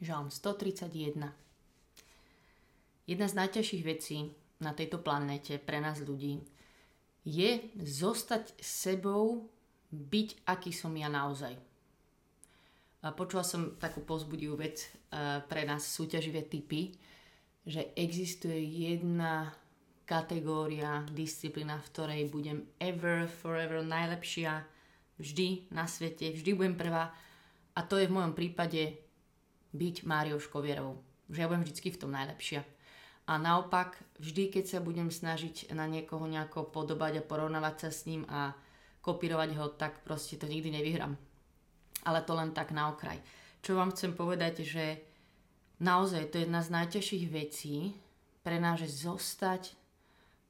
Žalm 131. Jedna z najťažších vecí na tejto planete pre nás ľudí je zostať sebou, byť aký som ja naozaj. A počula som takú pozbudivú vec e, pre nás súťaživé typy, že existuje jedna kategória, disciplína, v ktorej budem ever, forever najlepšia, vždy na svete, vždy budem prvá. A to je v mojom prípade byť Máriou Škovierovou. Že ja budem vždy v tom najlepšia. A naopak, vždy, keď sa budem snažiť na niekoho nejako podobať a porovnávať sa s ním a kopírovať ho, tak proste to nikdy nevyhrám. Ale to len tak na okraj. Čo vám chcem povedať, že naozaj to je jedna z najťažších vecí pre nás, že zostať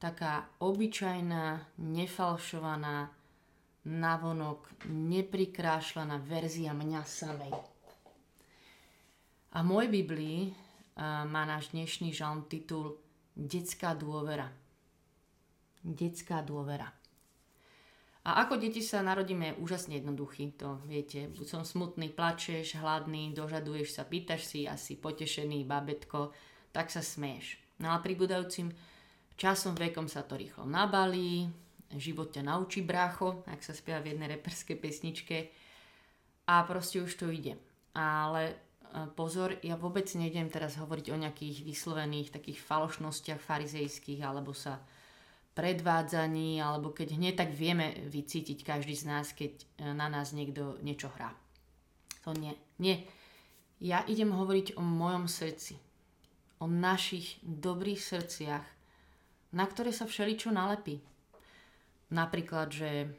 taká obyčajná, nefalšovaná, navonok, neprikrášľaná verzia mňa samej. A mojej Biblii má náš dnešný žalm titul Detská dôvera. Detská dôvera. A ako deti sa narodíme úžasne jednoduchý, to viete. Buď som smutný, plačeš, hladný, dožaduješ sa, pýtaš si, asi potešený, babetko, tak sa smeješ. No ale pribúdajúcim časom, vekom sa to rýchlo nabalí, život ťa naučí brácho, ak sa spieva v jednej reperskej pesničke a proste už to ide. Ale pozor, ja vôbec nejdem teraz hovoriť o nejakých vyslovených takých falošnostiach farizejských alebo sa predvádzaní, alebo keď hneď tak vieme vycítiť každý z nás, keď e, na nás niekto niečo hrá. To nie. Nie. Ja idem hovoriť o mojom srdci. O našich dobrých srdciach, na ktoré sa všeličo nalepí. Napríklad, že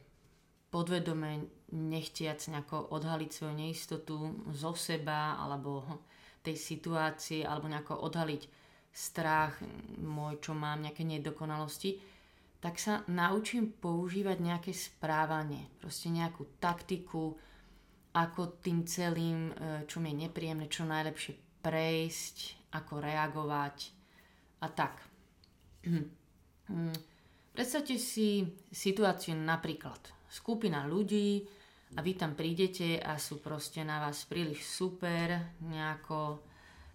podvedome nechtiac nejako odhaliť svoju neistotu zo seba alebo tej situácie alebo nejako odhaliť strach môj, čo mám, nejaké nedokonalosti, tak sa naučím používať nejaké správanie, proste nejakú taktiku, ako tým celým, e, čo mi je nepríjemné, čo najlepšie prejsť, ako reagovať a tak. Predstavte si situáciu napríklad skupina ľudí a vy tam prídete a sú proste na vás príliš super, nejako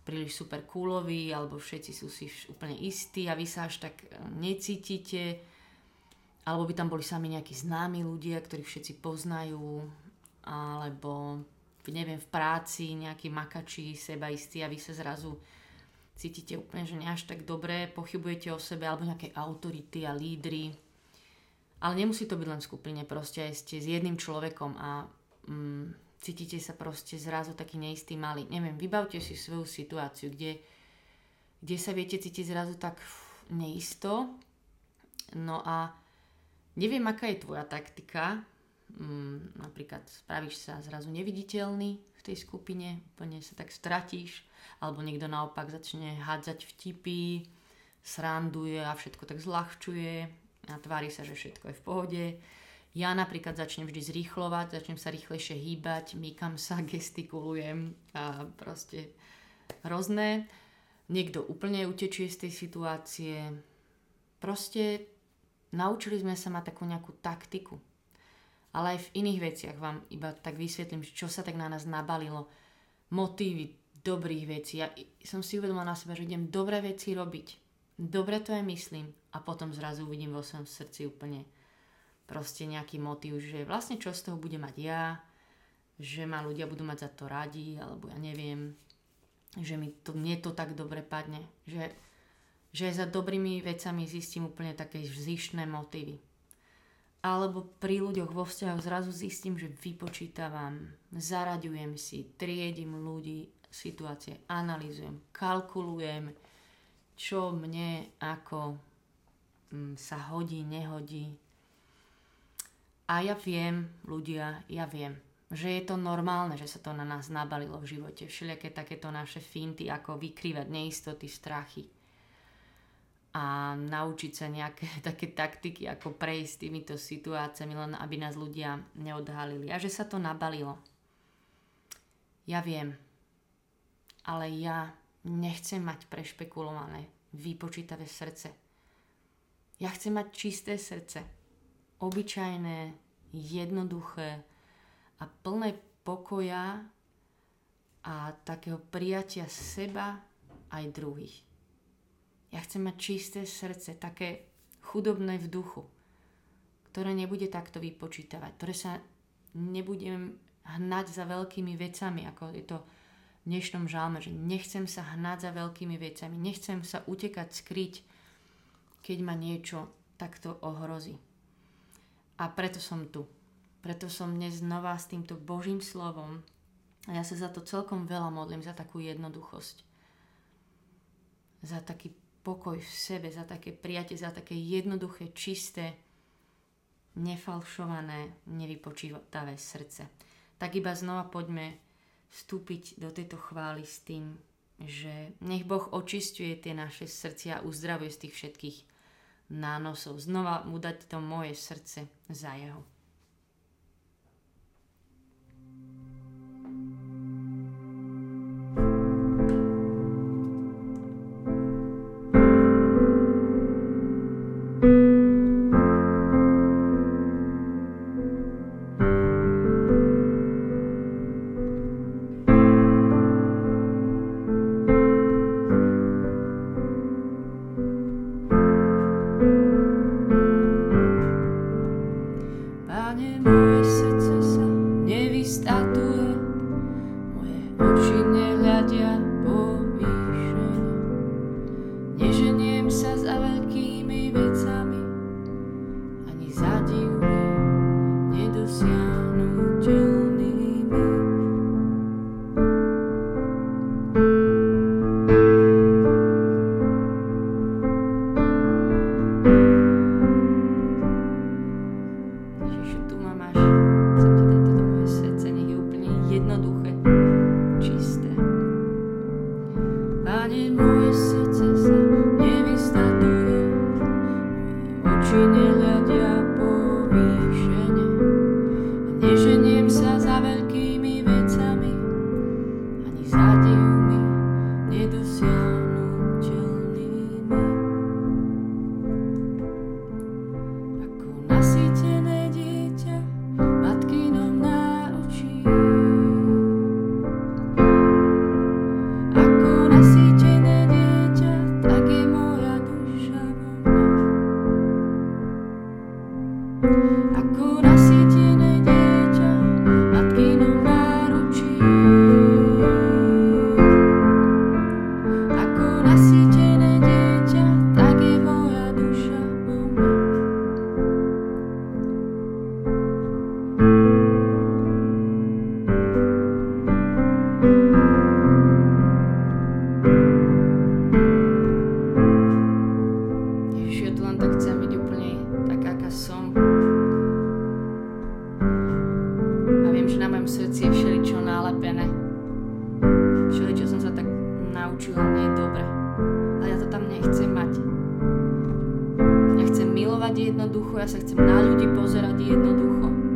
príliš super kúloví, alebo všetci sú si úplne istí a vy sa až tak e, necítite, alebo by tam boli sami nejakí známi ľudia, ktorých všetci poznajú, alebo neviem, v práci nejakí makači, sebaistí a vy sa zrazu cítite úplne, že nie až tak dobre, pochybujete o sebe, alebo nejaké autority a lídry ale nemusí to byť len v skupine, proste aj ste s jedným človekom a mm, cítite sa proste zrazu taký neistý malý. Neviem, vybavte si svoju situáciu, kde, kde sa viete cítiť zrazu tak neisto. No a neviem, aká je tvoja taktika. Mm, napríklad spravíš sa zrazu neviditeľný v tej skupine, úplne sa tak stratíš, alebo niekto naopak začne hádzať vtipy, sranduje a všetko tak zľahčuje a tvári sa, že všetko je v pohode. Ja napríklad začnem vždy zrýchlovať, začnem sa rýchlejšie hýbať, mýkam sa, gestikulujem a proste hrozné. Niekto úplne utečie z tej situácie. Proste naučili sme sa mať takú nejakú taktiku. Ale aj v iných veciach vám iba tak vysvetlím, čo sa tak na nás nabalilo. Motívy dobrých vecí. Ja som si uvedomila na seba, že idem dobré veci robiť dobre to aj myslím a potom zrazu uvidím vo svojom srdci úplne proste nejaký motív, že vlastne čo z toho bude mať ja, že ma ľudia budú mať za to radi, alebo ja neviem, že mi to, mne to tak dobre padne, že, že za dobrými vecami zistím úplne také zištné motívy. Alebo pri ľuďoch vo vzťahoch zrazu zistím, že vypočítavam, zaraďujem si, triedím ľudí, situácie, analizujem, kalkulujem, čo mne ako mm, sa hodí, nehodí. A ja viem, ľudia, ja viem, že je to normálne, že sa to na nás nabalilo v živote. Všelijaké takéto naše finty, ako vykrývať neistoty, strachy. A naučiť sa nejaké také taktiky, ako prejsť týmito situáciami, len aby nás ľudia neodhalili. A že sa to nabalilo. Ja viem. Ale ja nechcem mať prešpekulované, vypočítavé srdce. Ja chcem mať čisté srdce. Obyčajné, jednoduché a plné pokoja a takého prijatia seba aj druhých. Ja chcem mať čisté srdce, také chudobné v duchu, ktoré nebude takto vypočítavať, ktoré sa nebudem hnať za veľkými vecami, ako je to dnešnom žalme, že nechcem sa hnať za veľkými vecami, nechcem sa utekať, skryť, keď ma niečo takto ohrozí. A preto som tu. Preto som dnes znova s týmto Božím slovom a ja sa za to celkom veľa modlím, za takú jednoduchosť. Za taký pokoj v sebe, za také prijatie, za také jednoduché, čisté, nefalšované, nevypočítavé srdce. Tak iba znova poďme vstúpiť do tejto chvály s tým, že nech Boh očistuje tie naše srdcia a uzdravuje z tých všetkých nánosov. Znova mu dať to moje srdce za jeho. Že s tebou som bezpečí, že ja sa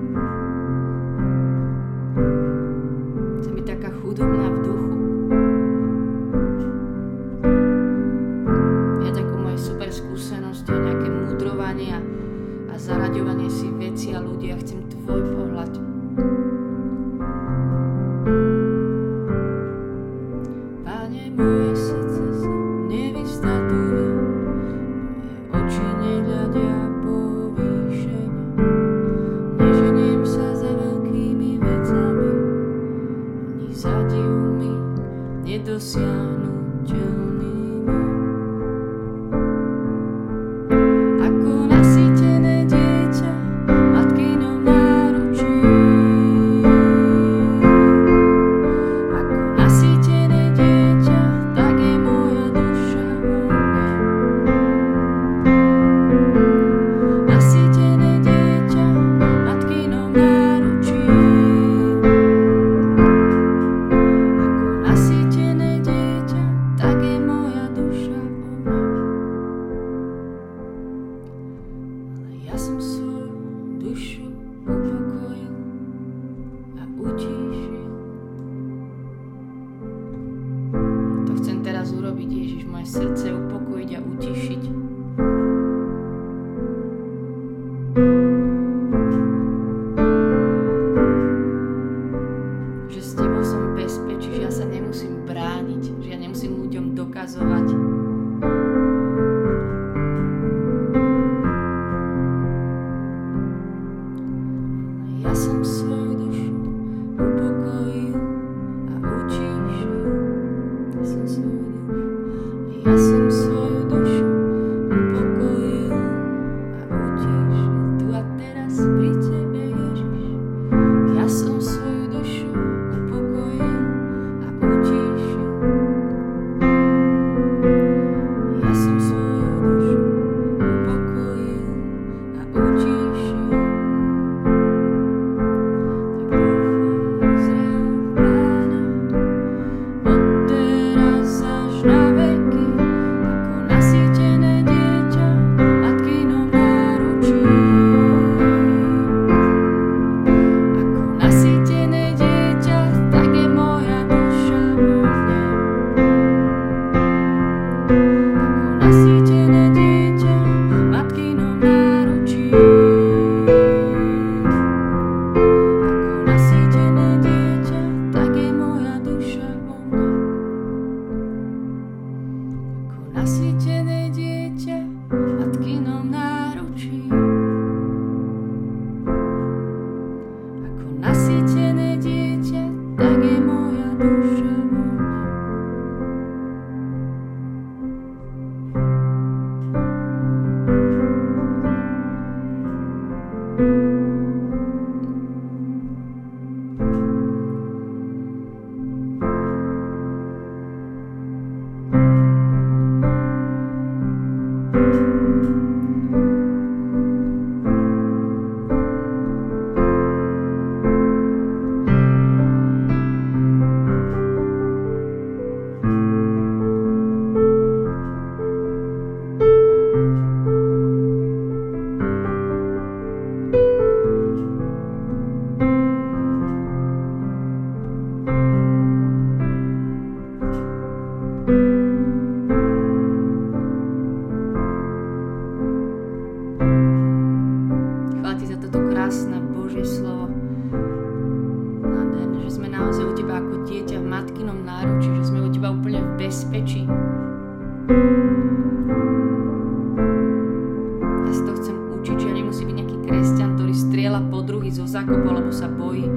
mi zo zakopu, lebo sa bojí,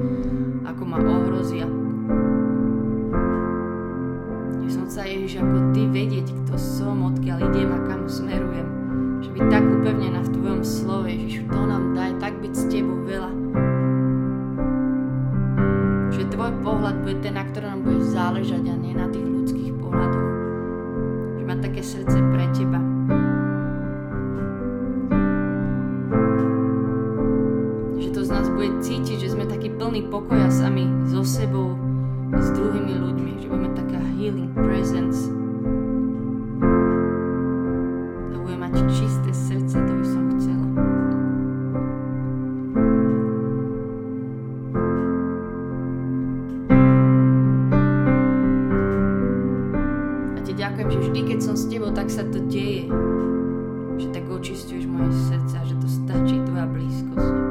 ako ma ohrozia. Nech som sa Ježiš ako vždy, keď som s tebou, tak sa to deje. Že tak očistuješ moje srdce a že to stačí tvoja blízkosť.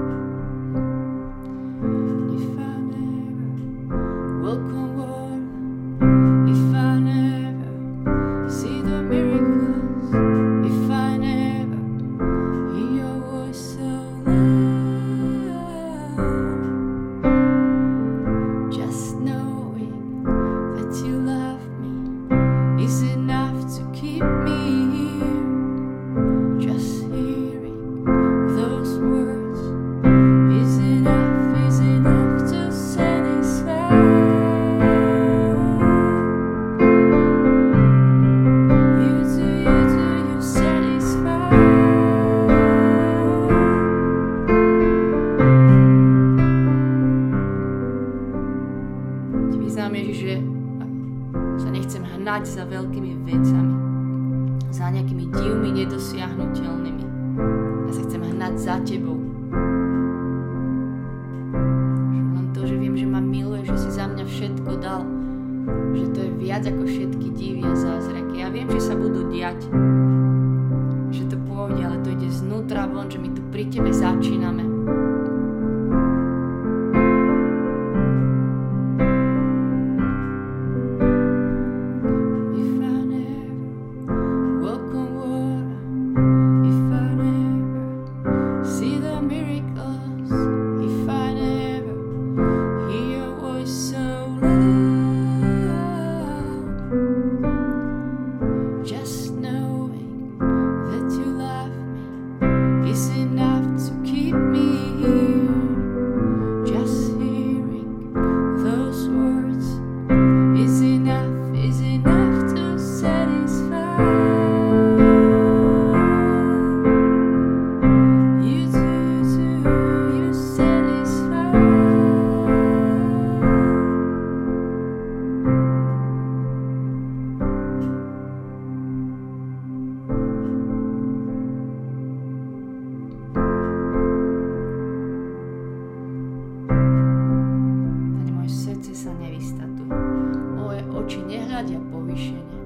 hľadia povýšenie.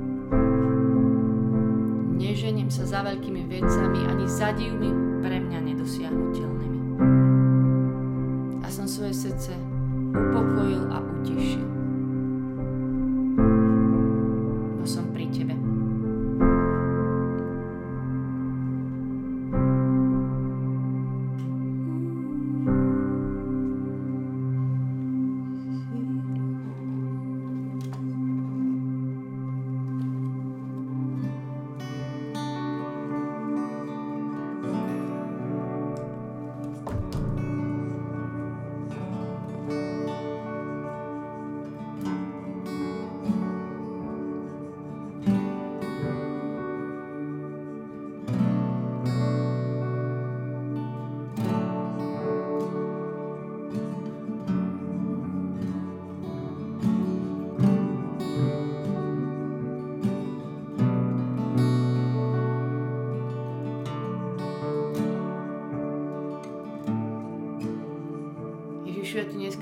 Nežením sa za veľkými vecami ani za divmi pre mňa nedosiahnutelnými. A som svoje srdce upokojil a utišil.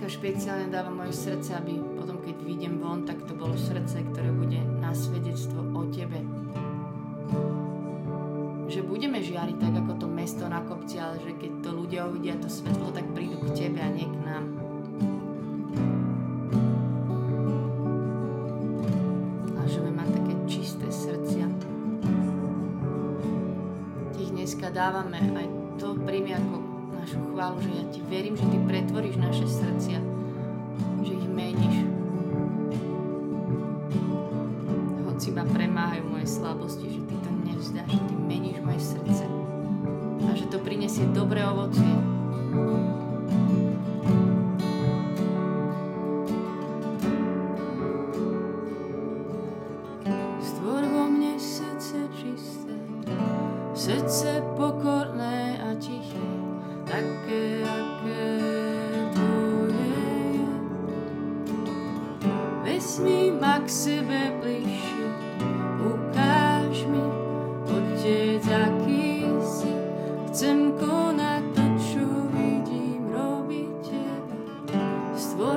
niečo špeciálne dávam moje srdce, aby potom, keď vidím von, tak to bolo srdce, ktoré bude na svedectvo o Tebe. Že budeme žiariť tak, ako to mesto na kopci, ale že keď to ľudia uvidia to svetlo, tak prídu k Tebe a nie k nám. A že budeme také čisté srdcia. Ti dneska dávame aj to príjmi ako našu chválu, že ja ti verím, že ty pretvoríš naše srdcia, že ich meníš. Hoci ma premáhajú moje slabosti, že ty to nevzdáš, že ty meníš moje srdce a že to prinesie dobré ovocie.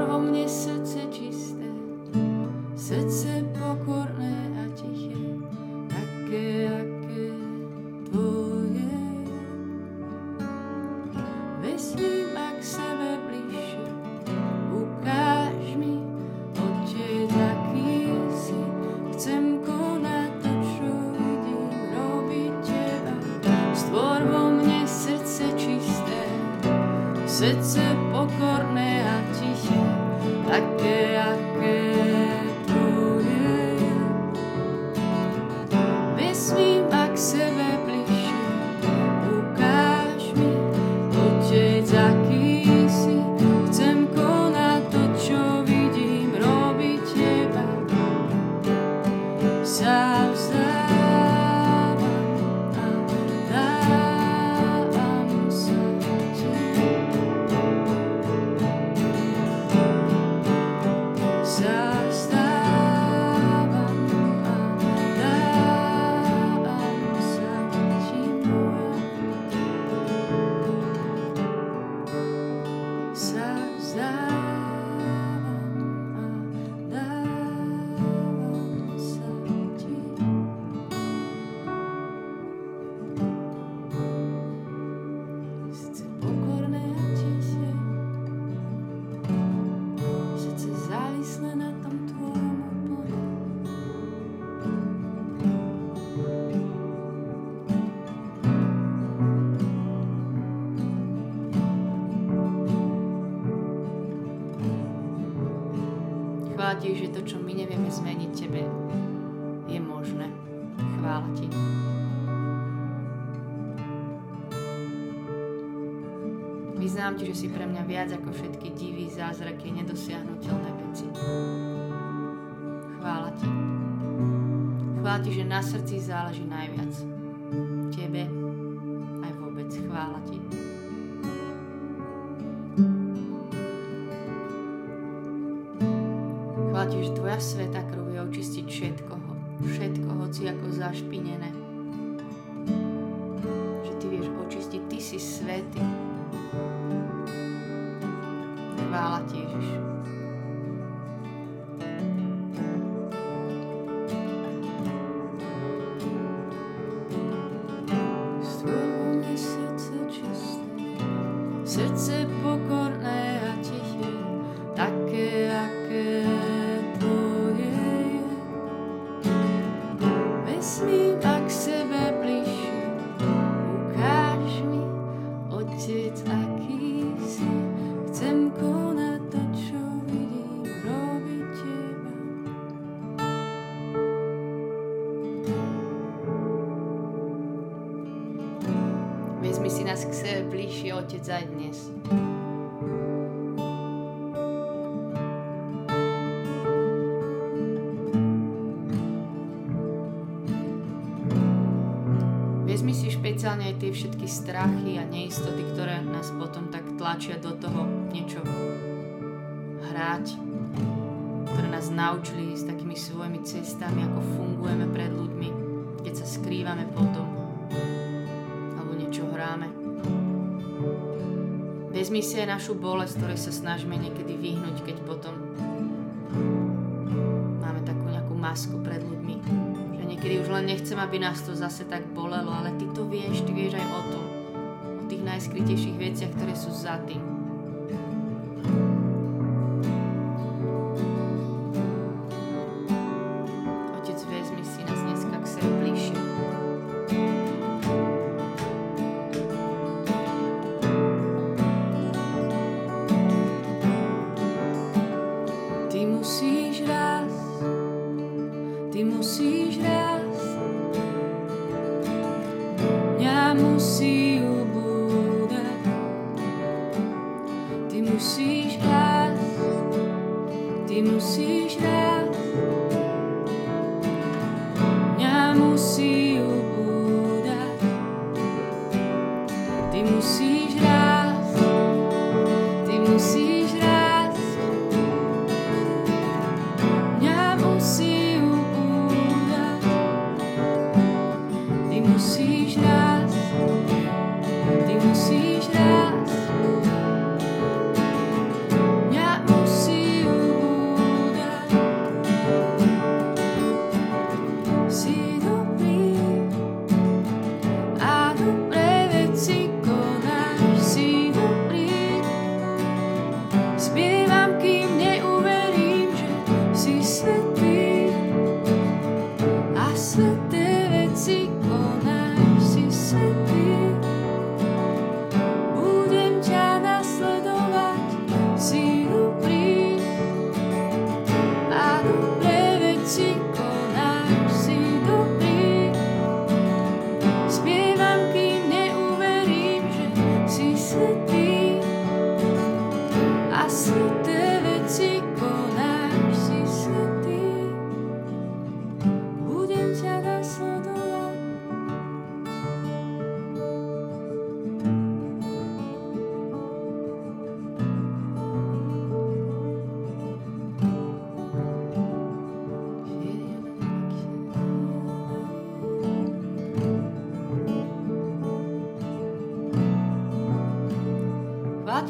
vo mne srdce čisté, srdce upside ti, že to, čo my nevieme zmeniť tebe, je možné. Chvála ti. Vyznám ti, že si pre mňa viac ako všetky divy, zázraky, nedosiahnutelné veci. Chvála ti. Chvála ti, že na srdci záleží najviac. Vezmi si špeciálne aj tie všetky strachy a neistoty, ktoré nás potom tak tlačia do toho niečo hrať, ktoré nás naučili s takými svojimi cestami, ako fungujeme pred ľuďmi, keď sa skrývame potom alebo niečo hráme. Vezmi si aj našu bolesť, ktorej sa snažíme niekedy vyhnúť, keď potom máme takú nejakú masku pred ľuďmi. Že niekedy už len nechcem, aby nás to zase tak bolelo, ale ty to vieš, ty vieš aj o tom. O tých najskrytejších veciach, ktoré sú za tým.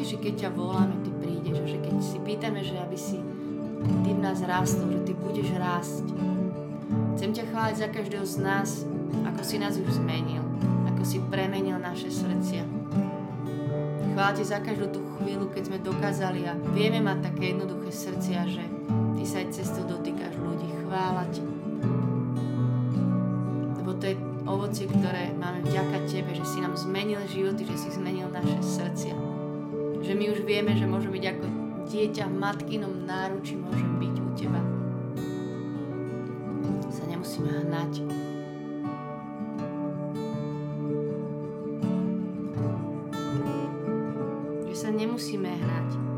Že keď ťa voláme, ty prídeš a že keď si pýtame, že aby si ty v nás rástol, že ty budeš rásť. Chcem ťa chváliť za každého z nás, ako si nás už zmenil, ako si premenil naše srdcia. Chvála ti za každú tú chvíľu, keď sme dokázali a vieme mať také jednoduché srdcia, že ty sa aj cestou dotýkaš ľudí. Chvála ti. Lebo to je ovocie, ktoré máme vďaka tebe, že si nám zmenil životy, že si zmenil naše srdcia. Že my už vieme, že môžeme byť ako dieťa v matkinom náruči, môžem byť u teba. Sa nemusíme hnať. Že sa nemusíme hnať.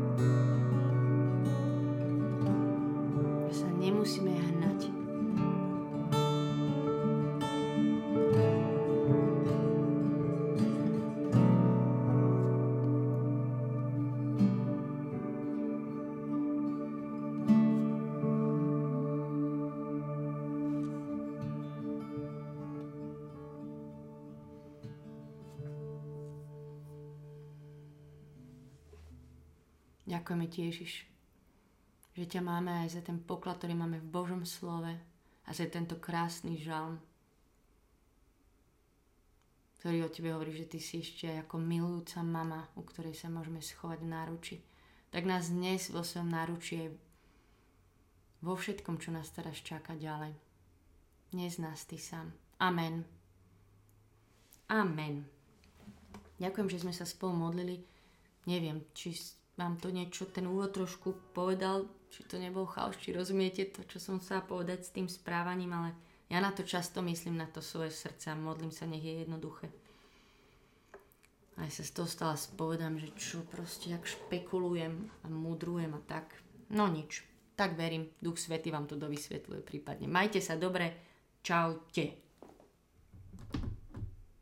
Ďakujeme ti, Ježiš, že ťa máme aj za ten poklad, ktorý máme v Božom slove a za tento krásny žalm, ktorý o tebe hovorí, že ty si ešte aj ako milujúca mama, u ktorej sa môžeme schovať v náruči. Tak nás dnes vo svojom náruči aj vo všetkom, čo nás teraz čaká ďalej. Dnes nás ty sám. Amen. Amen. Ďakujem, že sme sa spolu modlili. Neviem, či vám to niečo, ten úvod trošku povedal, či to nebol chaos, či rozumiete to, čo som chcela povedať s tým správaním, ale ja na to často myslím, na to svoje srdce a modlím sa, nech je jednoduché. Aj sa z toho stala spovedám, že čo proste, jak špekulujem a mudrujem a tak. No nič. Tak verím, Duch Svety vám to dovysvetľuje prípadne. Majte sa dobre, čaute.